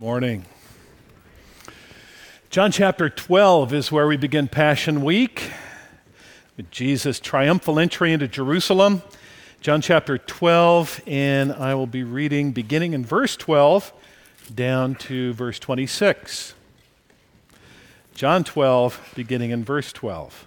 Morning. John chapter 12 is where we begin Passion Week with Jesus' triumphal entry into Jerusalem. John chapter 12, and I will be reading beginning in verse 12 down to verse 26. John 12, beginning in verse 12.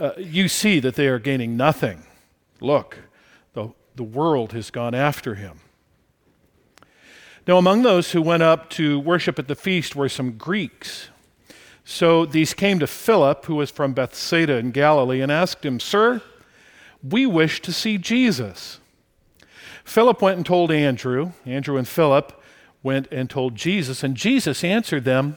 uh, you see that they are gaining nothing. Look, the, the world has gone after him. Now, among those who went up to worship at the feast were some Greeks. So these came to Philip, who was from Bethsaida in Galilee, and asked him, Sir, we wish to see Jesus. Philip went and told Andrew. Andrew and Philip went and told Jesus, and Jesus answered them,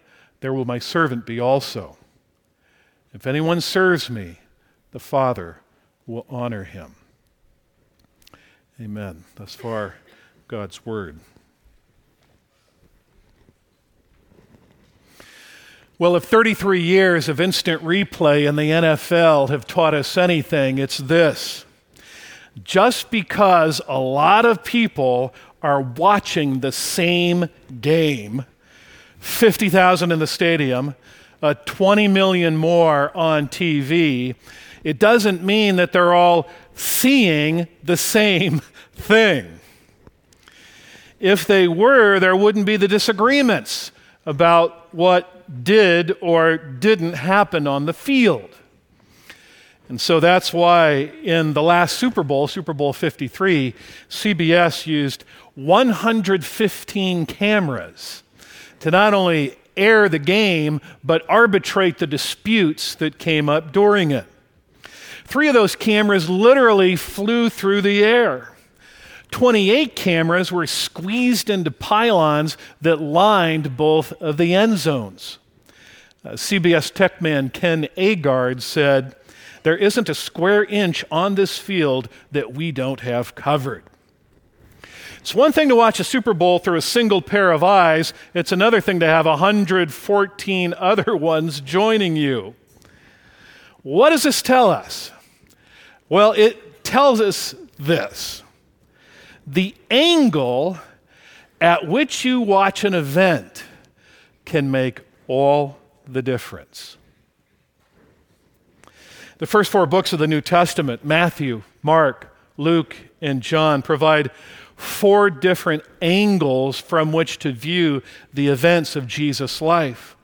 there will my servant be also. If anyone serves me, the Father will honor him. Amen. Thus far, God's word. Well, if 33 years of instant replay in the NFL have taught us anything, it's this. Just because a lot of people are watching the same game 50,000 in the stadium, uh, 20 million more on TV, it doesn't mean that they're all seeing the same thing. If they were, there wouldn't be the disagreements about what did or didn't happen on the field. And so that's why in the last Super Bowl, Super Bowl 53, CBS used 115 cameras to not only air the game, but arbitrate the disputes that came up during it. Three of those cameras literally flew through the air. 28 cameras were squeezed into pylons that lined both of the end zones. Uh, CBS tech man Ken Aagaard said, There isn't a square inch on this field that we don't have covered. It's one thing to watch a Super Bowl through a single pair of eyes, it's another thing to have 114 other ones joining you. What does this tell us? Well, it tells us this the angle at which you watch an event can make all the difference. The first four books of the New Testament, Matthew, Mark, Luke, and John, provide four different angles from which to view the events of Jesus' life.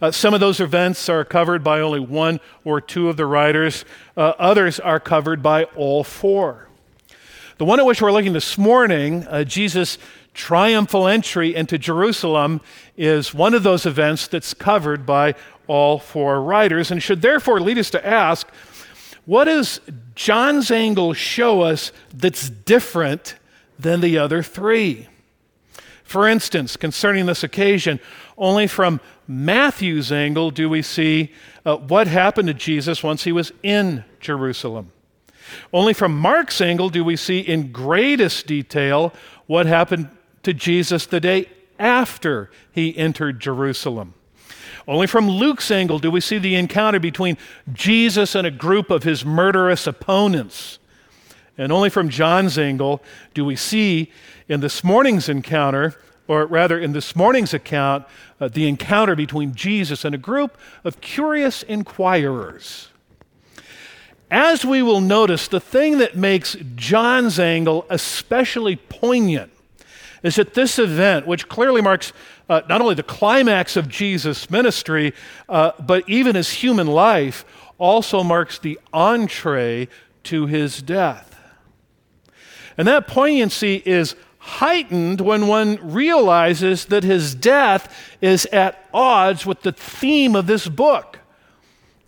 Uh, some of those events are covered by only one or two of the writers, uh, others are covered by all four. The one at which we're looking this morning, uh, Jesus' triumphal entry into Jerusalem, is one of those events that's covered by all four writers and should therefore lead us to ask what does John's angle show us that's different than the other three. For instance, concerning this occasion, only from Matthew's angle do we see uh, what happened to Jesus once he was in Jerusalem. Only from Mark's angle do we see in greatest detail what happened to Jesus the day after he entered Jerusalem. Only from Luke's angle do we see the encounter between Jesus and a group of his murderous opponents. And only from John's angle do we see in this morning's encounter, or rather in this morning's account, uh, the encounter between Jesus and a group of curious inquirers. As we will notice, the thing that makes John's angle especially poignant is that this event, which clearly marks uh, not only the climax of Jesus' ministry, uh, but even his human life, also marks the entree to his death. And that poignancy is heightened when one realizes that his death is at odds with the theme of this book,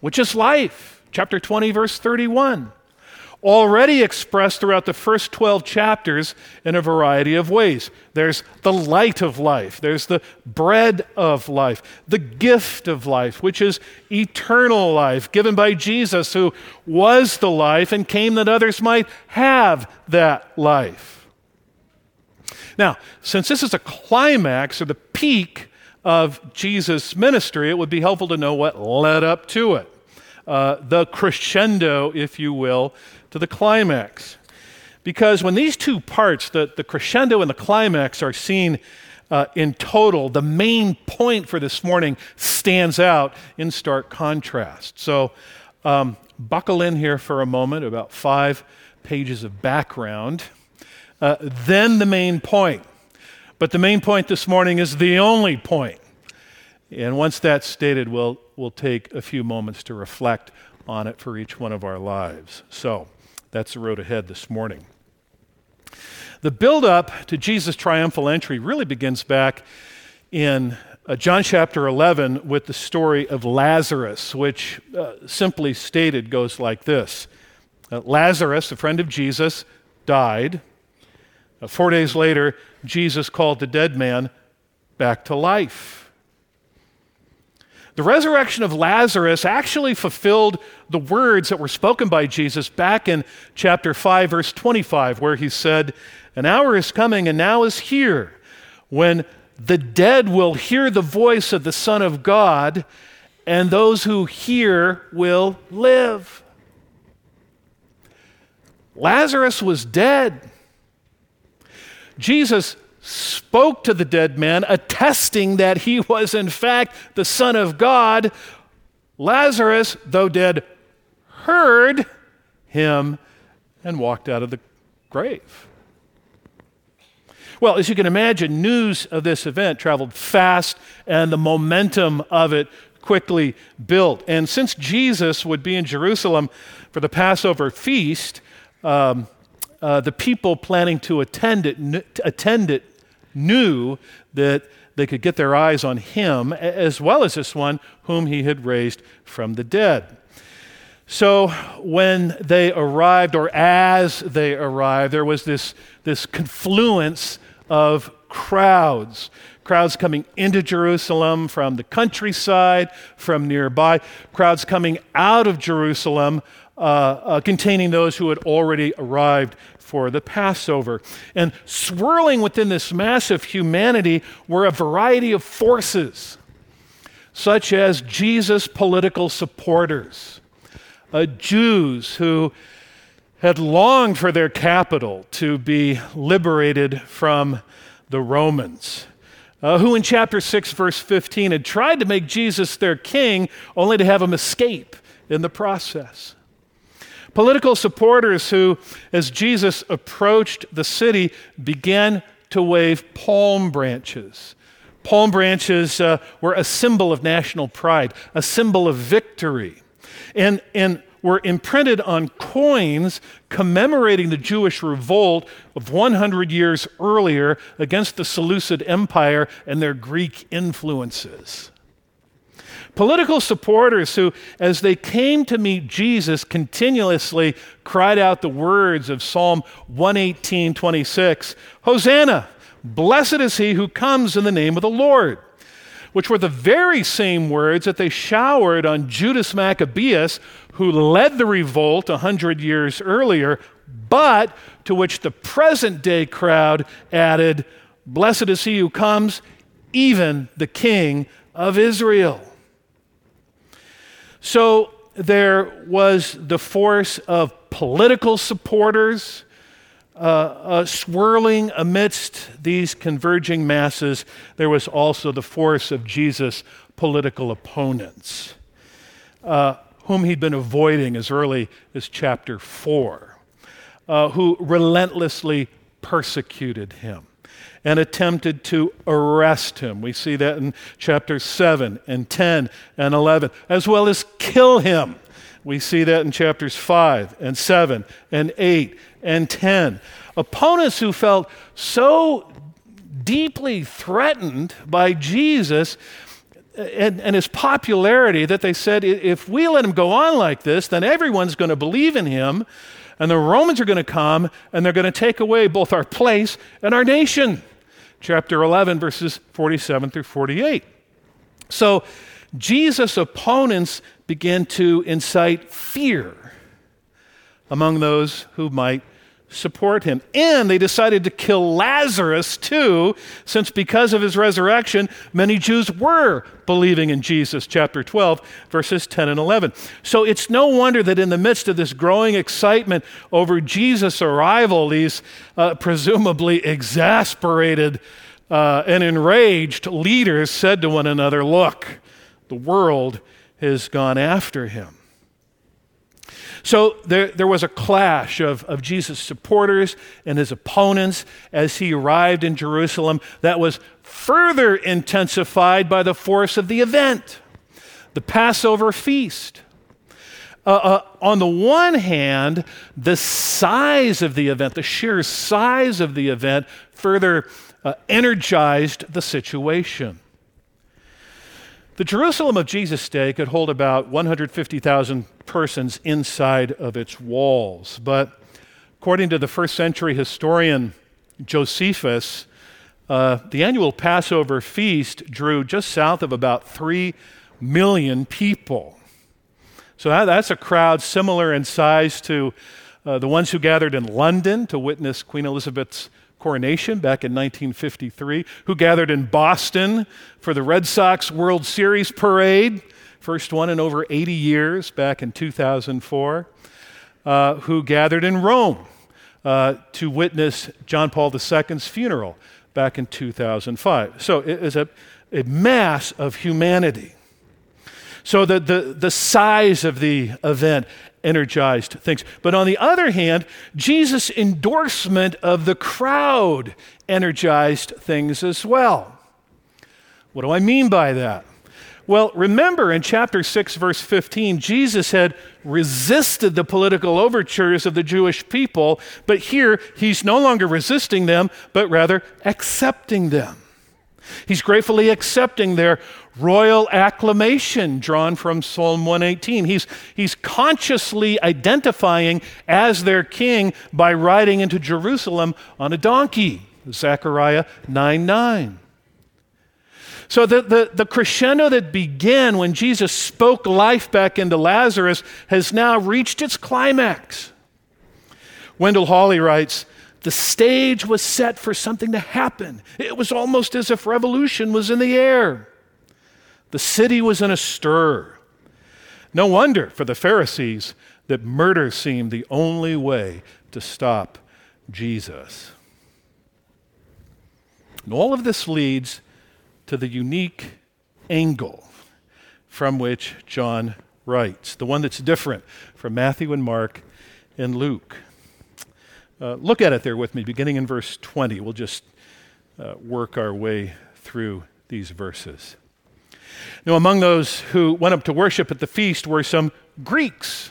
which is life chapter 20, verse 31. Already expressed throughout the first 12 chapters in a variety of ways. There's the light of life, there's the bread of life, the gift of life, which is eternal life given by Jesus, who was the life and came that others might have that life. Now, since this is a climax or the peak of Jesus' ministry, it would be helpful to know what led up to it uh, the crescendo, if you will, to the climax. Because when these two parts, the, the crescendo and the climax, are seen uh, in total, the main point for this morning stands out in stark contrast. So, um, buckle in here for a moment, about five pages of background. Uh, then the main point. But the main point this morning is the only point. And once that's stated, we'll, we'll take a few moments to reflect on it for each one of our lives. So that's the road ahead this morning. The build up to Jesus' triumphal entry really begins back in uh, John chapter 11 with the story of Lazarus, which uh, simply stated goes like this uh, Lazarus, a friend of Jesus, died. Uh, four days later, Jesus called the dead man back to life. The resurrection of Lazarus actually fulfilled the words that were spoken by Jesus back in chapter 5, verse 25, where he said, An hour is coming and now is here when the dead will hear the voice of the Son of God, and those who hear will live. Lazarus was dead. Jesus spoke to the dead man, attesting that he was, in fact, the Son of God. Lazarus, though dead, heard him and walked out of the grave. Well, as you can imagine, news of this event traveled fast, and the momentum of it quickly built. And since Jesus would be in Jerusalem for the Passover feast, um, uh, the people planning to attend it, attend it knew that they could get their eyes on him as well as this one whom he had raised from the dead. So when they arrived, or as they arrived, there was this, this confluence of crowds. Crowds coming into Jerusalem from the countryside, from nearby, crowds coming out of Jerusalem, uh, uh, containing those who had already arrived for the Passover. And swirling within this mass of humanity were a variety of forces, such as Jesus' political supporters, uh, Jews who had longed for their capital to be liberated from the Romans. Uh, who in chapter 6, verse 15, had tried to make Jesus their king only to have him escape in the process. Political supporters who, as Jesus approached the city, began to wave palm branches. Palm branches uh, were a symbol of national pride, a symbol of victory, and, and were imprinted on coins commemorating the Jewish revolt of 100 years earlier against the Seleucid Empire and their Greek influences. Political supporters who, as they came to meet Jesus, continuously cried out the words of Psalm 118 26 Hosanna! Blessed is he who comes in the name of the Lord. Which were the very same words that they showered on Judas Maccabeus, who led the revolt a hundred years earlier, but to which the present day crowd added, Blessed is he who comes, even the King of Israel. So there was the force of political supporters uh, uh, swirling amidst these converging masses. There was also the force of Jesus' political opponents, uh, whom he'd been avoiding as early as chapter 4, uh, who relentlessly persecuted him and attempted to arrest him. We see that in chapters 7 and 10 and 11, as well as kill him. We see that in chapters 5 and 7 and 8 and 10. Opponents who felt so deeply threatened by Jesus and, and, his popularity that they said if we let him go on like this, then everyone's going to believe in him, and the Romans are going to come and they're going to take away both our place and our nation chapter 11, verses 47 through 48. So Jesus' opponents begin to incite fear among those who might support him. And they decided to kill Lazarus too, since because of his resurrection, many Jews were believing in Jesus, chapter 12, verses 10 and 11. So it's no wonder that in the midst of this growing excitement over Jesus' arrival, these uh, presumably exasperated uh, and enraged leaders said to one another, Look, the world has gone after him. So there, there was a clash of, of Jesus' supporters and his opponents as he arrived in Jerusalem that was further intensified by the force of the event the Passover feast. Uh, uh, on the one hand, the size of the event, the sheer size of the event, further uh, energized the situation. The Jerusalem of Jesus' day could hold about 150,000 persons inside of its walls. But according to the first century historian Josephus, uh, the annual Passover feast drew just south of about 3 million people. So that, that's a crowd similar in size to uh, the ones who gathered in London to witness Queen Elizabeth's coronation back in 1953, who gathered in Boston for the Red Sox World Series parade, first one in over 80 years back in 2004, uh, who gathered in Rome uh, to witness John Paul II's funeral back in 2005. So it is a, a mass of humanity. So the, the, the size of the event energized things. But on the other hand, Jesus' endorsement of the crowd energized things as well. What do I mean by that? Well, remember in chapter 6, verse 15, Jesus had resisted the political overtures of the Jewish people, but here he's no longer resisting them, but rather accepting them. He's gratefully accepting their royal acclamation drawn from Psalm 118. He's, he's consciously identifying as their king by riding into Jerusalem on a donkey. Zechariah 9 9. So the, the, the, crescendo that began when Jesus spoke life back into Lazarus has now reached its climax. Wendell Hawley writes, the stage was set for something to happen. It was almost as if revolution was in the air. The city was in a stir. No wonder for the Pharisees that murder seemed the only way to stop Jesus. And all of this leads to the unique angle from which John writes, the one that's different from Matthew and Mark and Luke. Uh, look at it there with me, beginning in verse 20. We'll just uh, work our way through these verses. Now, among those who went up to worship at the feast were some Greeks.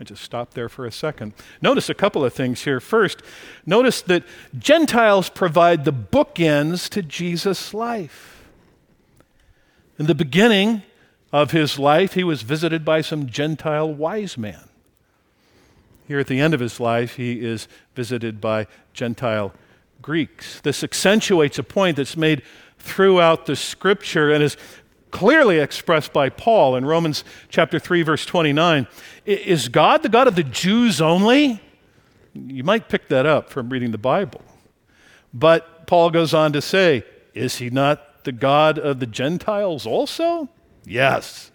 I just stopped there for a second. Notice a couple of things here. First, notice that Gentiles provide the bookends to Jesus' life. In the beginning of his life, he was visited by some Gentile wise man. Here at the end of his life, he is visited by Gentile Greeks. This accentuates a point that's made throughout the scripture and is clearly expressed by Paul in Romans chapter 3 verse 29. Is God the God of the Jews only? You might pick that up from reading the Bible. But Paul goes on to say, Is he not the God of the Gentiles also? Yes,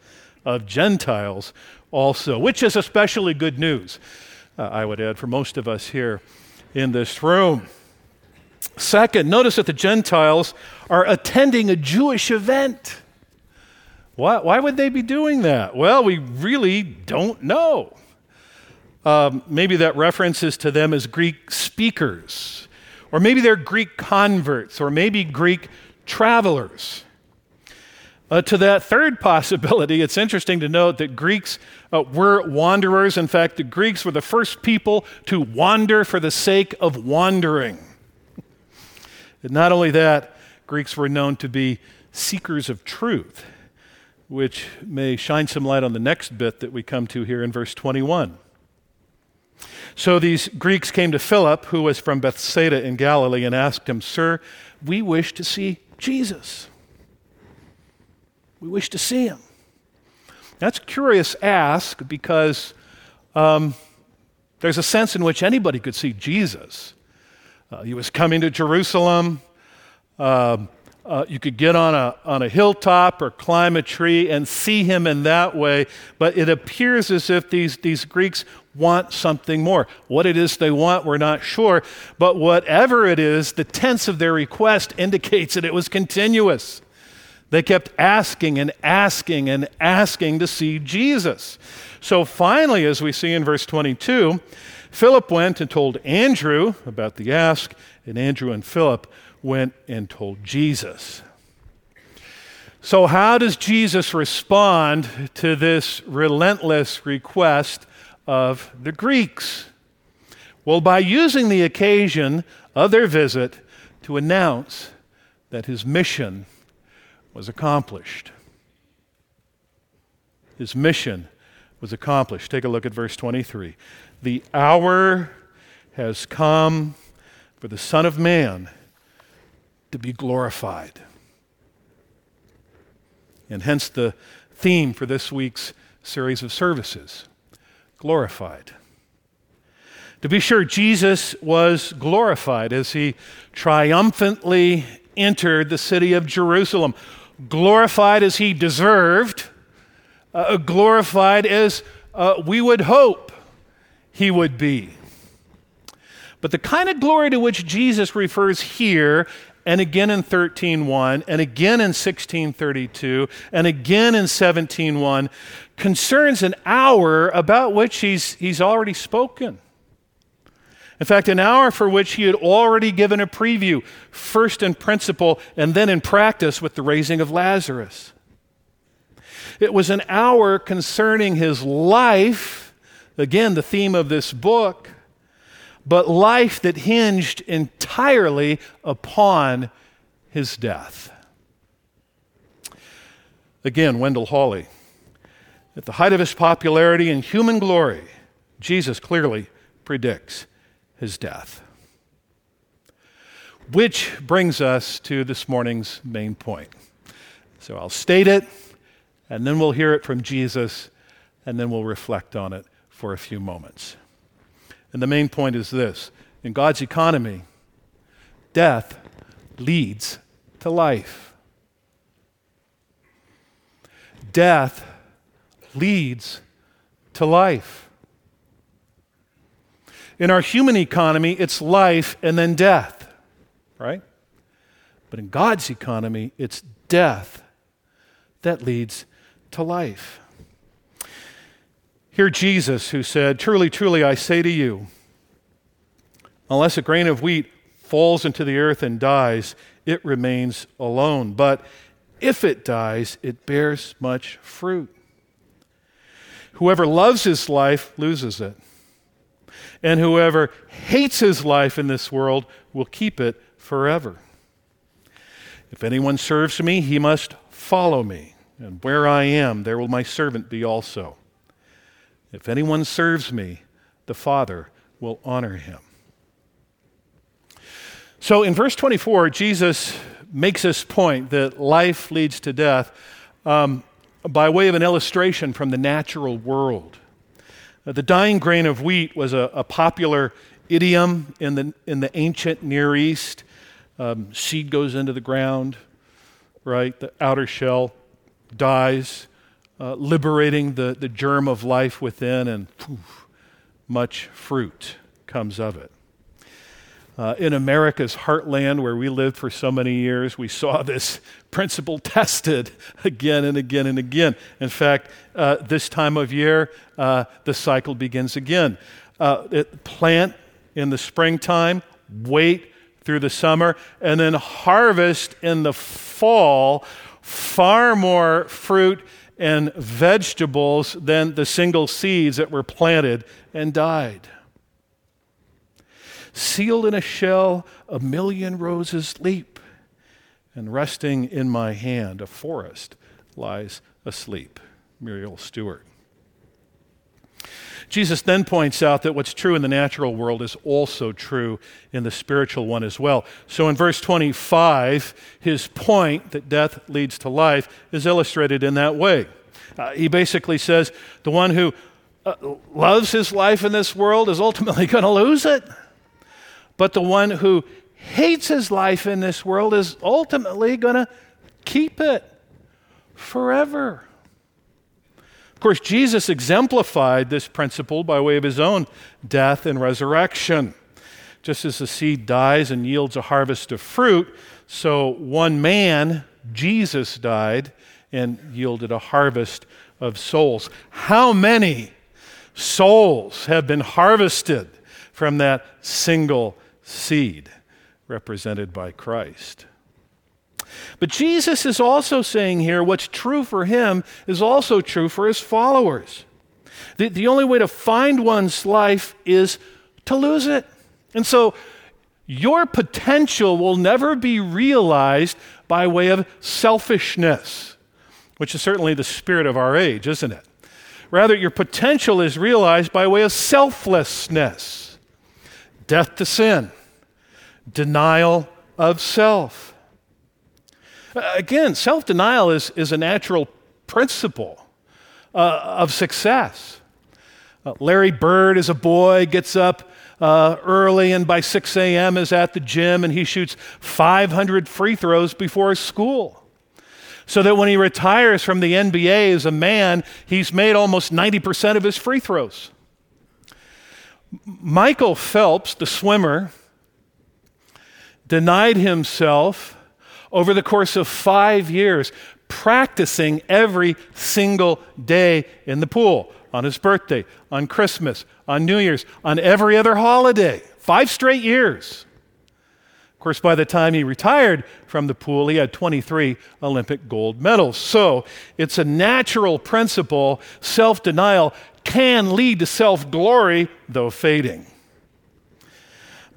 of Gentiles also, which is especially good news, uh, I would add, for most of us here in this room. Second, notice that the Gentiles are attending a Jewish event. Why, why would they be doing that? Well, we really don't know. Um, maybe that reference is to them as Greek speakers, or maybe they're Greek converts, or maybe Greek travelers. Uh, to that third possibility, it's interesting to note that Greeks uh, were wanderers. In fact, the Greeks were the first people to wander for the sake of wandering. and not only that, Greeks were known to be seekers of truth, which may shine some light on the next bit that we come to here in verse 21. So these Greeks came to Philip, who was from Bethsaida in Galilee, and asked him, Sir, we wish to see Jesus. We wish to see him. That's a curious ask because um, there's a sense in which anybody could see Jesus. Uh, he was coming to Jerusalem. Um, uh, you could get on a, on a hilltop or climb a tree and see him in that way, but it appears as if these, these Greeks want something more. What it is they want, we're not sure, but whatever it is, the tense of their request indicates that it was continuous. They kept asking and asking and asking to see Jesus. So finally, as we see in verse 22, Philip went and told Andrew about the ask, and Andrew and Philip went and told Jesus. So, how does Jesus respond to this relentless request of the Greeks? Well, by using the occasion of their visit to announce that his mission was accomplished. His mission was accomplished. Take a look at verse 23. The hour has come for the Son of Man to be glorified. And hence the theme for this week's series of services glorified. To be sure, Jesus was glorified as he triumphantly entered the city of Jerusalem glorified as he deserved, uh, glorified as uh, we would hope he would be. But the kind of glory to which Jesus refers here and again in 13:1 and again in 16:32 and again in 17:1 concerns an hour about which he's, he's already spoken. In fact, an hour for which he had already given a preview, first in principle and then in practice with the raising of Lazarus. It was an hour concerning his life, again, the theme of this book, but life that hinged entirely upon his death. Again, Wendell Hawley. At the height of his popularity and human glory, Jesus clearly predicts his death. Which brings us to this morning's main point. So I'll state it, and then we'll hear it from Jesus, and then we'll reflect on it for a few moments. And the main point is this in God's economy, death leads to life. Death leads to life. In our human economy, it's life and then death, right? But in God's economy, it's death that leads to life. Hear Jesus, who said, Truly, truly, I say to you, unless a grain of wheat falls into the earth and dies, it remains alone. But if it dies, it bears much fruit. Whoever loves his life loses it and whoever hates his life in this world will keep it forever. If anyone serves me, he must follow me, and where I am, there will my servant be also. If anyone serves me, the Father will honor him. So in verse 24, Jesus makes this point that life leads to death um, by way of an illustration from the natural world. Uh, the dying grain of wheat was a, a popular idiom in the, in the ancient Near East. Um, seed goes into the ground, right? The outer shell dies, uh, liberating the, the germ of life within, and poof, much fruit comes of it. Uh, in America's heartland, where we lived for so many years, we saw this principle tested again and again and again. In fact, uh, this time of year, uh, the cycle begins again. Uh, it, plant in the springtime, wait through the summer, and then harvest in the fall far more fruit and vegetables than the single seeds that were planted and died. Sealed in a shell, a million roses leap, and resting in my hand, a forest lies asleep. Muriel Stuart. Jesus then points out that what's true in the natural world is also true in the spiritual one as well. So in verse 25, his point that death leads to life is illustrated in that way. Uh, he basically says the one who uh, loves his life in this world is ultimately going to lose it. But the one who hates his life in this world is ultimately going to keep it forever. Of course, Jesus exemplified this principle by way of his own death and resurrection. Just as the seed dies and yields a harvest of fruit, so one man, Jesus, died and yielded a harvest of souls. How many souls have been harvested from that single seed represented by Christ. But Jesus is also saying here what's true for him is also true for his followers. The, the only way to find one's life is to lose it. And so your potential will never be realized by way of selfishness, which is certainly the spirit of our age, isn't it? Rather, your potential is realized by way of selflessness, death to sin, denial of self. Again, self denial is, is a natural principle uh, of success. Uh, Larry Bird, as a boy, gets up uh, early and by 6 a.m. is at the gym and he shoots 500 free throws before school. So that when he retires from the NBA as a man, he's made almost 90% of his free throws. Michael Phelps, the swimmer, denied himself over the course of five years, practicing every single day in the pool on his birthday, on Christmas, on New Year's, on every other holiday. Five straight years. Of course, by the time he retired from the pool, he had 23 Olympic gold medals. So it's a natural principle. Self denial can lead to self glory, though fading.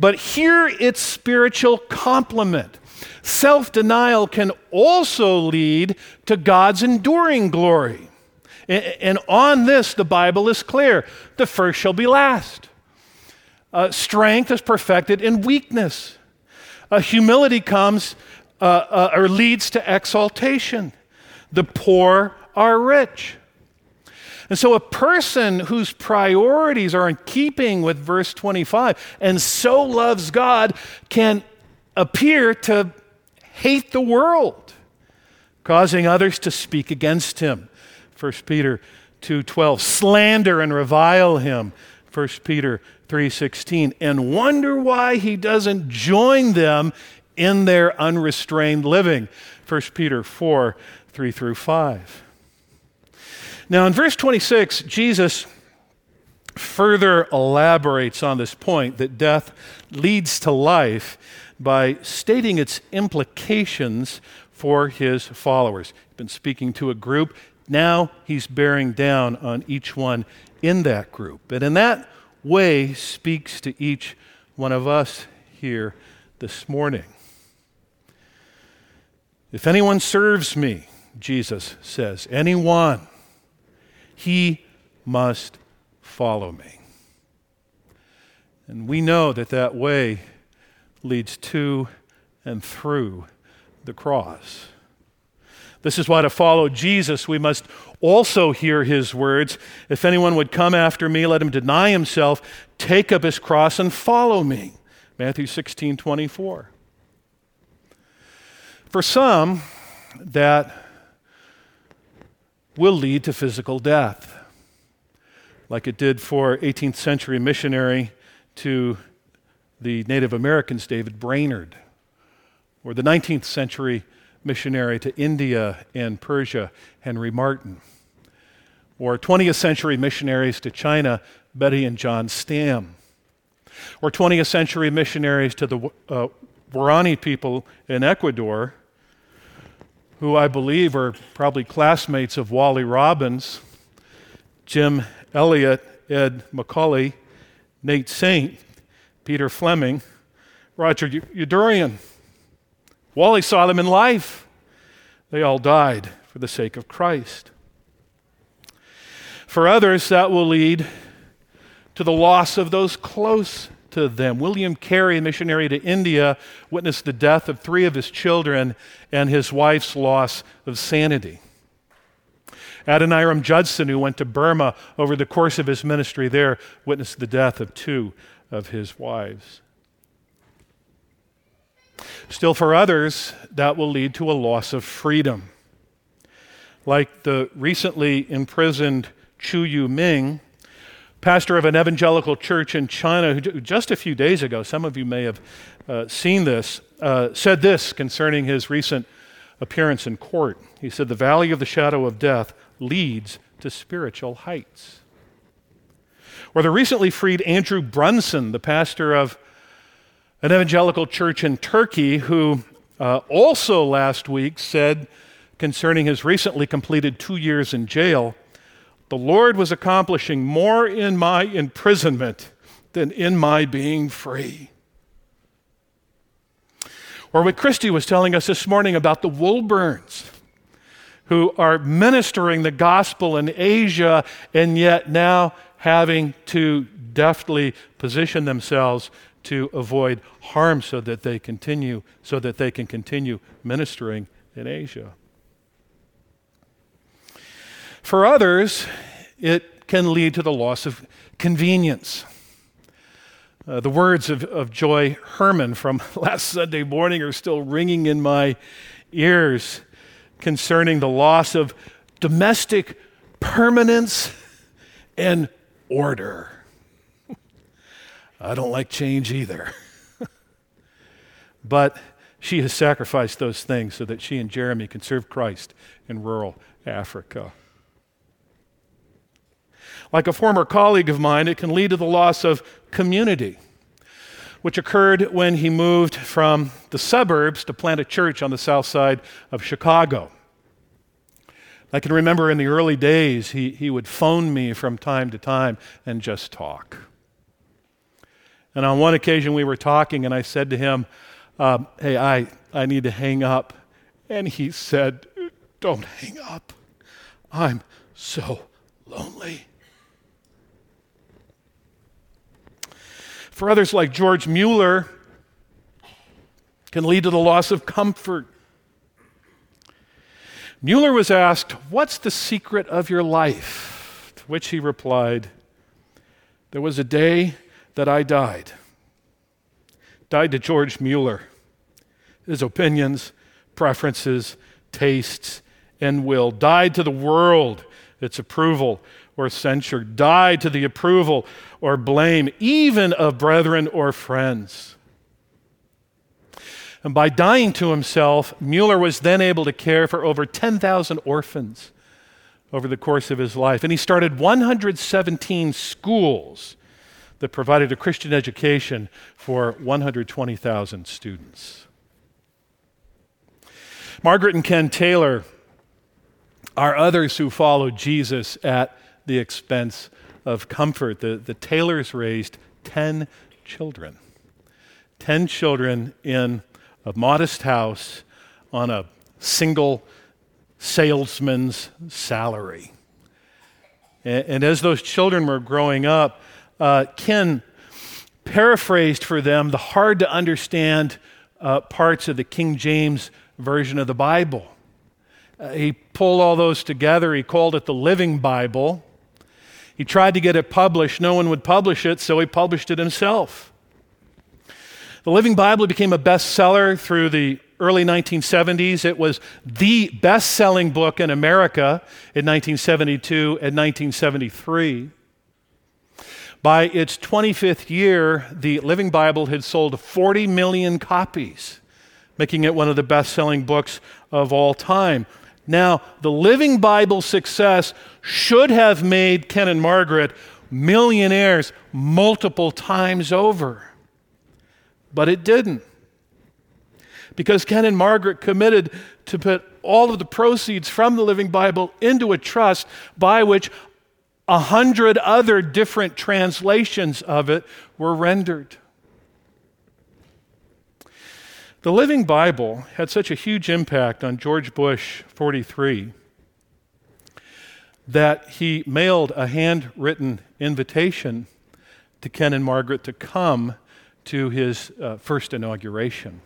But here it's spiritual complement. Self denial can also lead to God's enduring glory. And on this, the Bible is clear the first shall be last. Uh, strength is perfected in weakness. Uh, humility comes uh, uh or leads to exaltation. The poor are rich. And so, a person whose priorities are in keeping with verse 25 and so loves God can appear to hate the world, causing others to speak against him. 1 Peter 2:12 slander and revile him. 1 Peter 3:16 and wonder why he doesn't join them in their unrestrained living. 1 Peter 4 3 through 5 now, in verse 26, Jesus further elaborates on this point that death leads to life by stating its implications for his followers. He's been speaking to a group. Now he's bearing down on each one in that group. And in that way, speaks to each one of us here this morning. If anyone serves me, Jesus says, anyone, he must follow me. And we know that that way leads to and through the cross. This is why to follow Jesus, we must also hear his words If anyone would come after me, let him deny himself, take up his cross, and follow me. Matthew 16 24. For some, that will lead to physical death, like it did for 18th century missionary to the Native Americans, David Brainerd, or the 19th century missionary to India and Persia, Henry Martyn, or 20th century missionaries to China, Betty and John Stam, or 20th century missionaries to the uh, people in Ecuador, who I believe are probably classmates of Wally Robbins, Jim Elliot, Ed McCully, Nate Saint, Peter Fleming, Roger Youderian. Wally saw them in life. They all died for the sake of Christ. For others, that will lead to the loss of those close to them. William Carey, missionary to India, witnessed the death of three of his children and his wife's loss of sanity. Adoniram Judson, who went to Burma over the course of his ministry there, witnessed the death of two of his wives. Still, for others, that will lead to a loss of freedom. Like the recently imprisoned Chu Yu Ming, pastor of an evangelical church in China, who just a few days ago, some of you may have uh, seen this, uh, said this concerning his recent appearance in court. He said, The valley of the shadow of death leads to spiritual heights. Or the recently freed Andrew Brunson, the pastor of an evangelical church in Turkey, who uh, also last week said concerning his recently completed two years in jail, the Lord was accomplishing more in my imprisonment than in my being free. Or what Christy was telling us this morning about the Woolburns, who are ministering the gospel in Asia and yet now having to deftly position themselves to avoid harm so that they continue so that they can continue ministering in Asia. For others, it can lead to the loss of convenience. Uh, the words of, of Joy Herman from last Sunday morning are still ringing in my ears concerning the loss of domestic permanence and order. I don't like change either. but she has sacrificed those things so that she and Jeremy can serve Christ in rural Africa. Like a former colleague of mine, it can lead to the loss of community, which occurred when he moved from the suburbs to plant a church on the south side of Chicago. I can remember in the early days, he, he would phone me from time to time and just talk. And on one occasion, we were talking, and I said to him, uh, Hey, I, I need to hang up. And he said, Don't hang up. I'm so lonely. For others, like George Mueller, can lead to the loss of comfort. Mueller was asked, What's the secret of your life? To which he replied, There was a day that I died. Died to George Mueller. His opinions, preferences, tastes, and will. Died to the world, its approval or censure. Died to the approval or blame, even of brethren or friends. And by dying to himself, Mueller was then able to care for over 10,000 orphans over the course of his life. And he started 117 schools that provided a Christian education for 120,000 students. Margaret and Ken Taylor are others who followed Jesus at the expense of comfort. The, the Taylors raised 10 children. 10 children in a modest house on a single salesman's salary. And, and as those children were growing up, uh, Ken paraphrased for them the hard to understand uh, parts of the King James Version of the Bible. Uh, he pulled all those together. He called it the Living Bible. He tried to get it published. No one would publish it, so he published it himself. The Living Bible became a bestseller through the early 1970s. It was the best selling book in America in 1972 and 1973. By its 25th year, the Living Bible had sold 40 million copies, making it one of the best selling books of all time. Now, the Living Bible success should have made Ken and Margaret millionaires multiple times over, but it didn't. Because Ken and Margaret committed to put all of the proceeds from the Living Bible into a trust by which a hundred other different translations of it were rendered. The Living Bible had such a huge impact on George Bush 43 that he mailed a handwritten invitation to Ken and Margaret to come to his uh, first inauguration.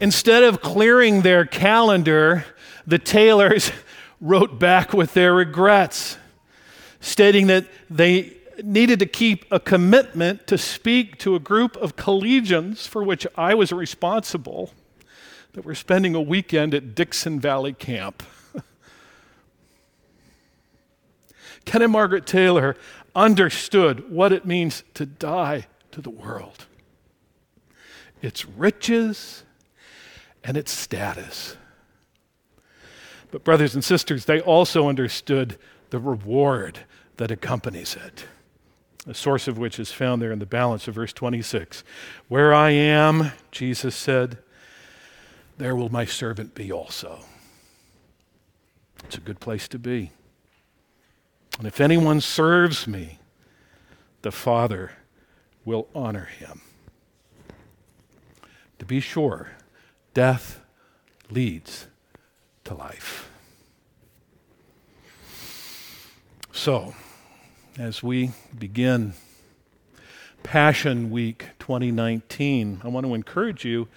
Instead of clearing their calendar, the Taylors wrote back with their regrets, stating that they needed to keep a commitment to speak to a group of collegians for which I was responsible that were spending a weekend at Dixon Valley Camp. Ken and Margaret Taylor understood what it means to die to the world its riches and its status. But, brothers and sisters, they also understood the reward that accompanies it the source of which is found there in the balance of verse 26. Where I am, Jesus said, there will my servant be also. It's a good place to be. And if anyone serves me, the Father will honor him. To be sure, death leads to life. So, as we begin Passion Week 2019, I want to encourage you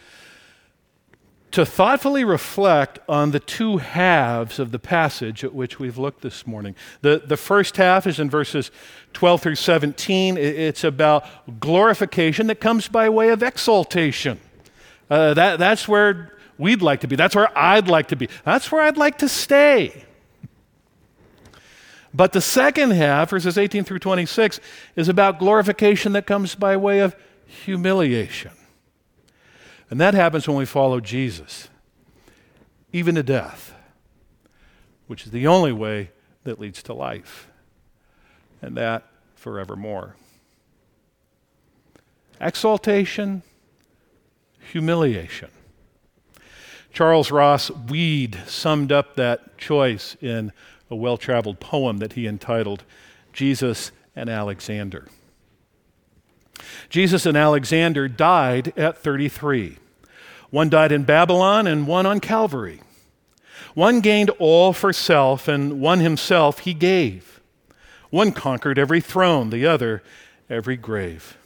to thoughtfully reflect on the two halves of the passage at which we've looked this morning. The, the first half is in verses 12 through 17. It's about glorification that comes by way of exaltation. Uh, that, that's where we'd like to be. That's where I'd like to be. That's where I'd like to stay. But the second half, verses 18 through 26, is about glorification that comes by way of humiliation. And that happens when we follow Jesus, even to death, which is the only way that leads to life, and that forevermore. Exaltation, humiliation. Charles Ross Weede summed up that choice in a well traveled poem that he entitled Jesus and Alexander. Jesus and Alexander died at 33. One died in Babylon and one on Calvary. One gained all for self, and one himself he gave. One conquered every throne, the other every grave.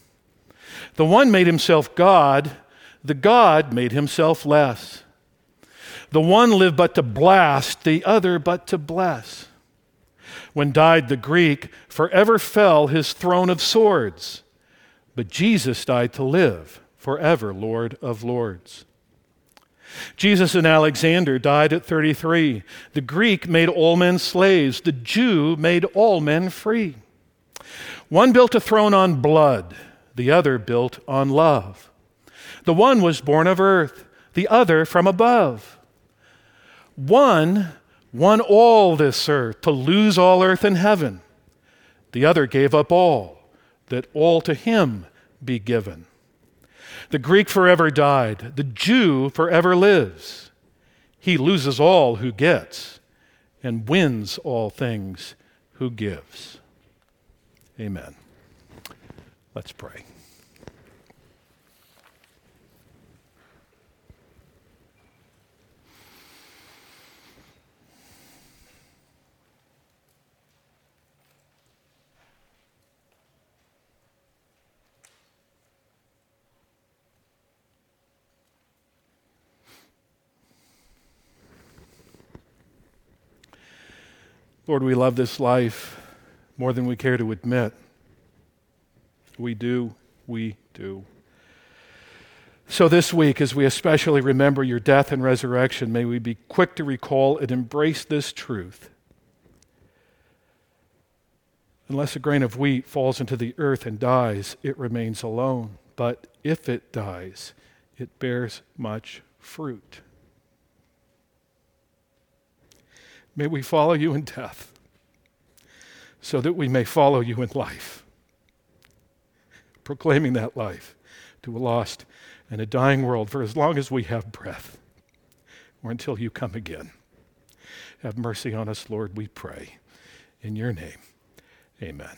The one made himself God, the God made himself less. The one lived but to blast, the other but to bless. When died the Greek, forever fell his throne of swords. But Jesus died to live, forever Lord of lords. Jesus and Alexander died at 33. The Greek made all men slaves, the Jew made all men free. One built a throne on blood, the other built on love. The one was born of earth, the other from above. One won all this earth to lose all earth and heaven. The other gave up all, that all to him be given. The Greek forever died, the Jew forever lives. He loses all who gets, and wins all things who gives. Amen. Let's pray. Lord, we love this life more than we care to admit. We do, we do. So, this week, as we especially remember your death and resurrection, may we be quick to recall and embrace this truth. Unless a grain of wheat falls into the earth and dies, it remains alone. But if it dies, it bears much fruit. May we follow you in death so that we may follow you in life, proclaiming that life to a lost and a dying world for as long as we have breath or until you come again. Have mercy on us, Lord, we pray. In your name, amen.